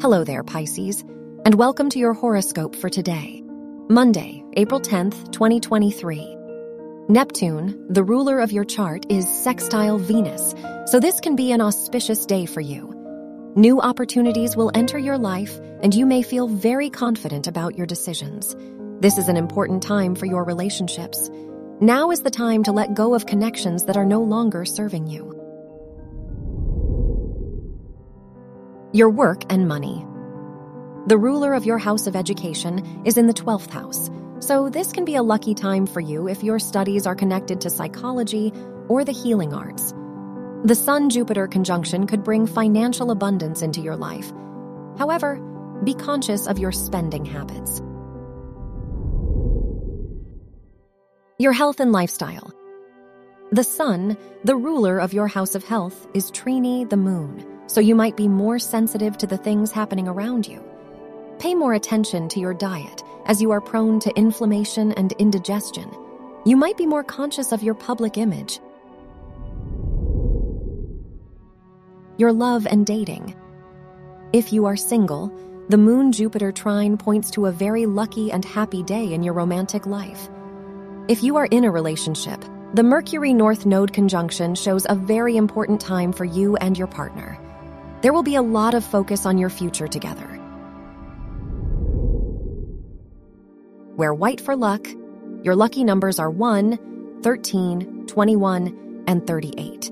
Hello there, Pisces, and welcome to your horoscope for today, Monday, April 10th, 2023. Neptune, the ruler of your chart, is sextile Venus, so this can be an auspicious day for you. New opportunities will enter your life, and you may feel very confident about your decisions. This is an important time for your relationships. Now is the time to let go of connections that are no longer serving you. Your work and money. The ruler of your house of education is in the 12th house, so this can be a lucky time for you if your studies are connected to psychology or the healing arts. The Sun Jupiter conjunction could bring financial abundance into your life. However, be conscious of your spending habits. Your health and lifestyle. The Sun, the ruler of your house of health, is trine the moon so you might be more sensitive to the things happening around you. Pay more attention to your diet as you are prone to inflammation and indigestion. You might be more conscious of your public image. Your love and dating. If you are single, the Moon Jupiter trine points to a very lucky and happy day in your romantic life. If you are in a relationship, the Mercury North Node conjunction shows a very important time for you and your partner. There will be a lot of focus on your future together. Wear white for luck. Your lucky numbers are 1, 13, 21, and 38.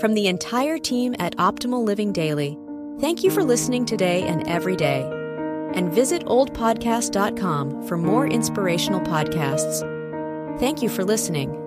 From the entire team at Optimal Living Daily, thank you for listening today and every day. And visit oldpodcast.com for more inspirational podcasts. Thank you for listening.